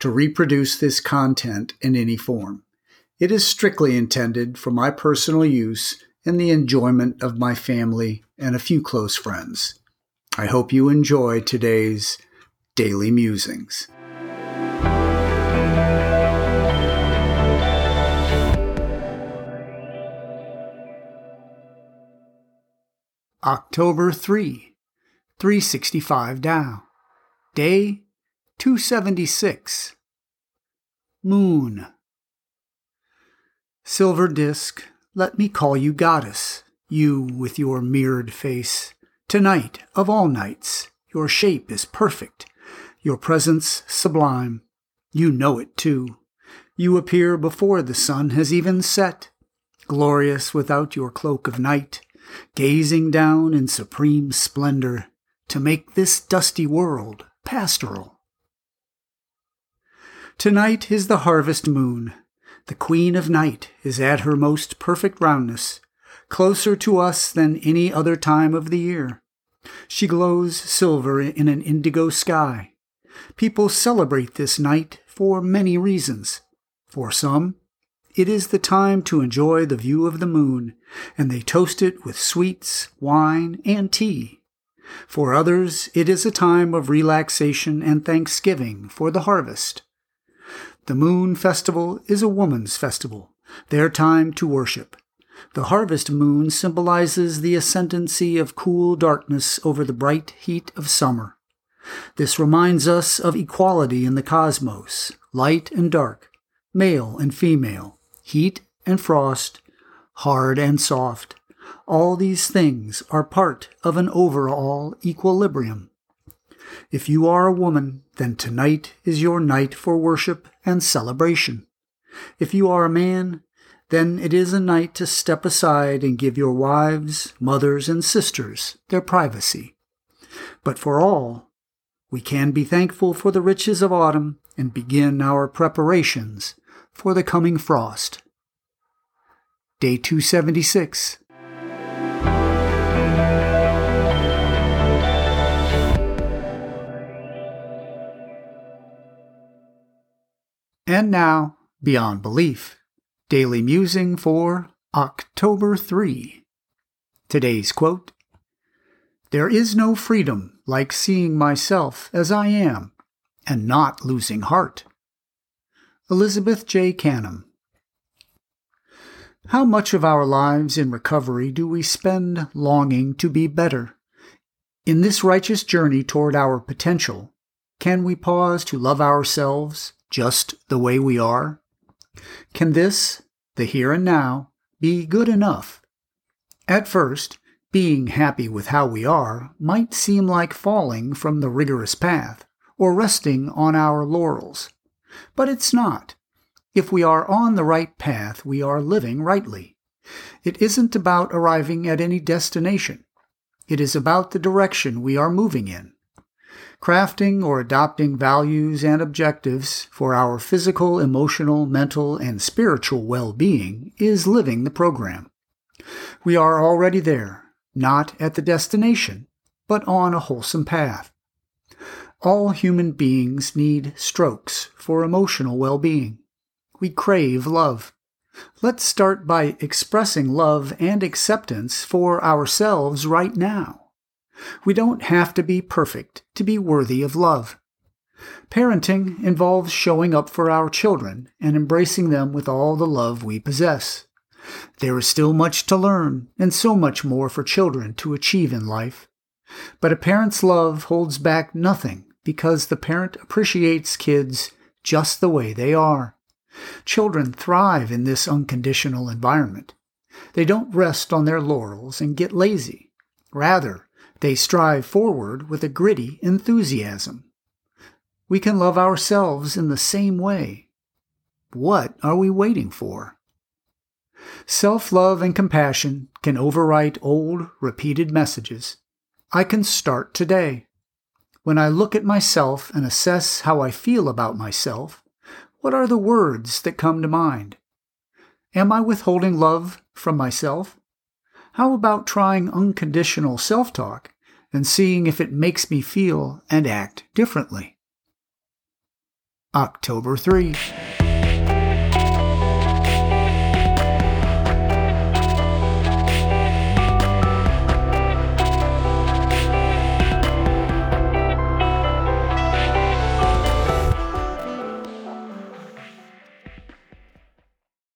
to reproduce this content in any form. It is strictly intended for my personal use and the enjoyment of my family and a few close friends. I hope you enjoy today's Daily Musings. October 3, 365 Tao. Day 276. Moon. Silver disk, let me call you goddess, you with your mirrored face. Tonight, of all nights, your shape is perfect, your presence sublime. You know it too. You appear before the sun has even set, glorious without your cloak of night gazing down in supreme splendor to make this dusty world pastoral. Tonight is the harvest moon. The queen of night is at her most perfect roundness, closer to us than any other time of the year. She glows silver in an indigo sky. People celebrate this night for many reasons. For some, it is the time to enjoy the view of the moon, and they toast it with sweets, wine, and tea. For others, it is a time of relaxation and thanksgiving for the harvest. The moon festival is a woman's festival, their time to worship. The harvest moon symbolizes the ascendancy of cool darkness over the bright heat of summer. This reminds us of equality in the cosmos, light and dark, male and female, heat and frost, hard and soft. All these things are part of an overall equilibrium. If you are a woman, then tonight is your night for worship and celebration. If you are a man, then it is a night to step aside and give your wives, mothers, and sisters their privacy. But for all, we can be thankful for the riches of autumn and begin our preparations for the coming frost. Day 276. And now, Beyond Belief, Daily Musing for October 3. Today's quote There is no freedom like seeing myself as I am and not losing heart. Elizabeth J. Canham. How much of our lives in recovery do we spend longing to be better? In this righteous journey toward our potential, can we pause to love ourselves just the way we are? Can this, the here and now, be good enough? At first, being happy with how we are might seem like falling from the rigorous path or resting on our laurels. But it's not. If we are on the right path, we are living rightly. It isn't about arriving at any destination. It is about the direction we are moving in. Crafting or adopting values and objectives for our physical, emotional, mental, and spiritual well being is living the program. We are already there, not at the destination, but on a wholesome path. All human beings need strokes for emotional well being. We crave love. Let's start by expressing love and acceptance for ourselves right now. We don't have to be perfect to be worthy of love. Parenting involves showing up for our children and embracing them with all the love we possess. There is still much to learn and so much more for children to achieve in life. But a parent's love holds back nothing because the parent appreciates kids just the way they are. Children thrive in this unconditional environment. They don't rest on their laurels and get lazy. Rather, they strive forward with a gritty enthusiasm. we can love ourselves in the same way. What are we waiting for? Self love and compassion can overwrite old, repeated messages. I can start today. When I look at myself and assess how I feel about myself, what are the words that come to mind? Am I withholding love from myself? How about trying unconditional self talk and seeing if it makes me feel and act differently? October 3.